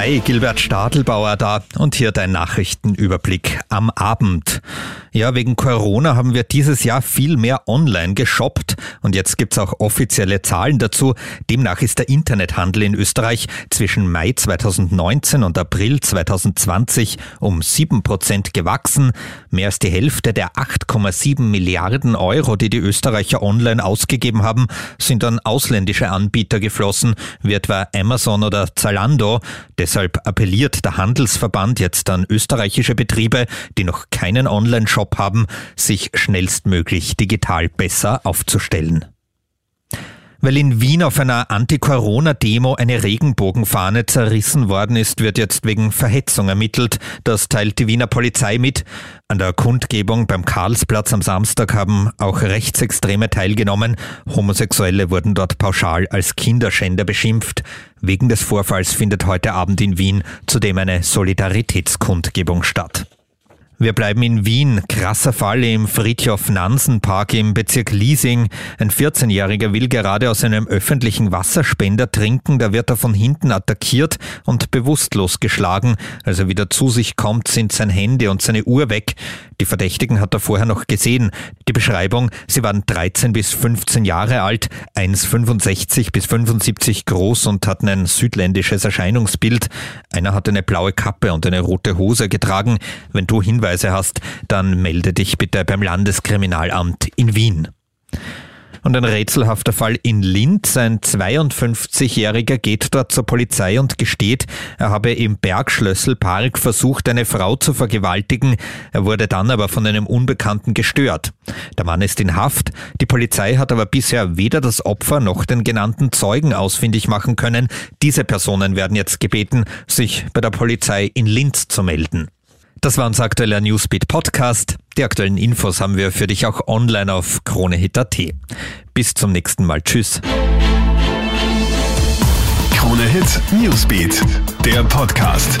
Hi, Gilbert Stadelbauer da und hier dein Nachrichtenüberblick am Abend. Ja, wegen Corona haben wir dieses Jahr viel mehr online geshoppt und jetzt gibt's auch offizielle Zahlen dazu. Demnach ist der Internethandel in Österreich zwischen Mai 2019 und April 2020 um sieben Prozent gewachsen. Mehr als die Hälfte der 8,7 Milliarden Euro, die die Österreicher online ausgegeben haben, sind an ausländische Anbieter geflossen, wie etwa Amazon oder Zalando. Deshalb appelliert der Handelsverband jetzt an österreichische Betriebe, die noch keinen Online-Shop haben, sich schnellstmöglich digital besser aufzustellen. Weil in Wien auf einer Anti-Corona-Demo eine Regenbogenfahne zerrissen worden ist, wird jetzt wegen Verhetzung ermittelt. Das teilt die Wiener Polizei mit. An der Kundgebung beim Karlsplatz am Samstag haben auch Rechtsextreme teilgenommen. Homosexuelle wurden dort pauschal als Kinderschänder beschimpft. Wegen des Vorfalls findet heute Abend in Wien zudem eine Solidaritätskundgebung statt. Wir bleiben in Wien. Krasser Fall im Fritjof-Nansen-Park im Bezirk Liesing. Ein 14-Jähriger will gerade aus einem öffentlichen Wasserspender trinken. Da wird er von hinten attackiert und bewusstlos geschlagen. Als er wieder zu sich kommt, sind sein Handy und seine Uhr weg. Die Verdächtigen hat er vorher noch gesehen. Die Beschreibung, sie waren 13 bis 15 Jahre alt, 1,65 bis 75 groß und hatten ein südländisches Erscheinungsbild. Einer hat eine blaue Kappe und eine rote Hose getragen. Wenn du Hinweise Hinweise hast, dann melde dich bitte beim Landeskriminalamt in Wien. Und ein rätselhafter Fall in Linz. Ein 52-Jähriger geht dort zur Polizei und gesteht, er habe im Bergschlösselpark versucht, eine Frau zu vergewaltigen. Er wurde dann aber von einem Unbekannten gestört. Der Mann ist in Haft. Die Polizei hat aber bisher weder das Opfer noch den genannten Zeugen ausfindig machen können. Diese Personen werden jetzt gebeten, sich bei der Polizei in Linz zu melden. Das war unser aktueller Newsbeat Podcast. Die aktuellen Infos haben wir für dich auch online auf KroneHit.at. Bis zum nächsten Mal. Tschüss. KroneHit Newsbeat, der Podcast.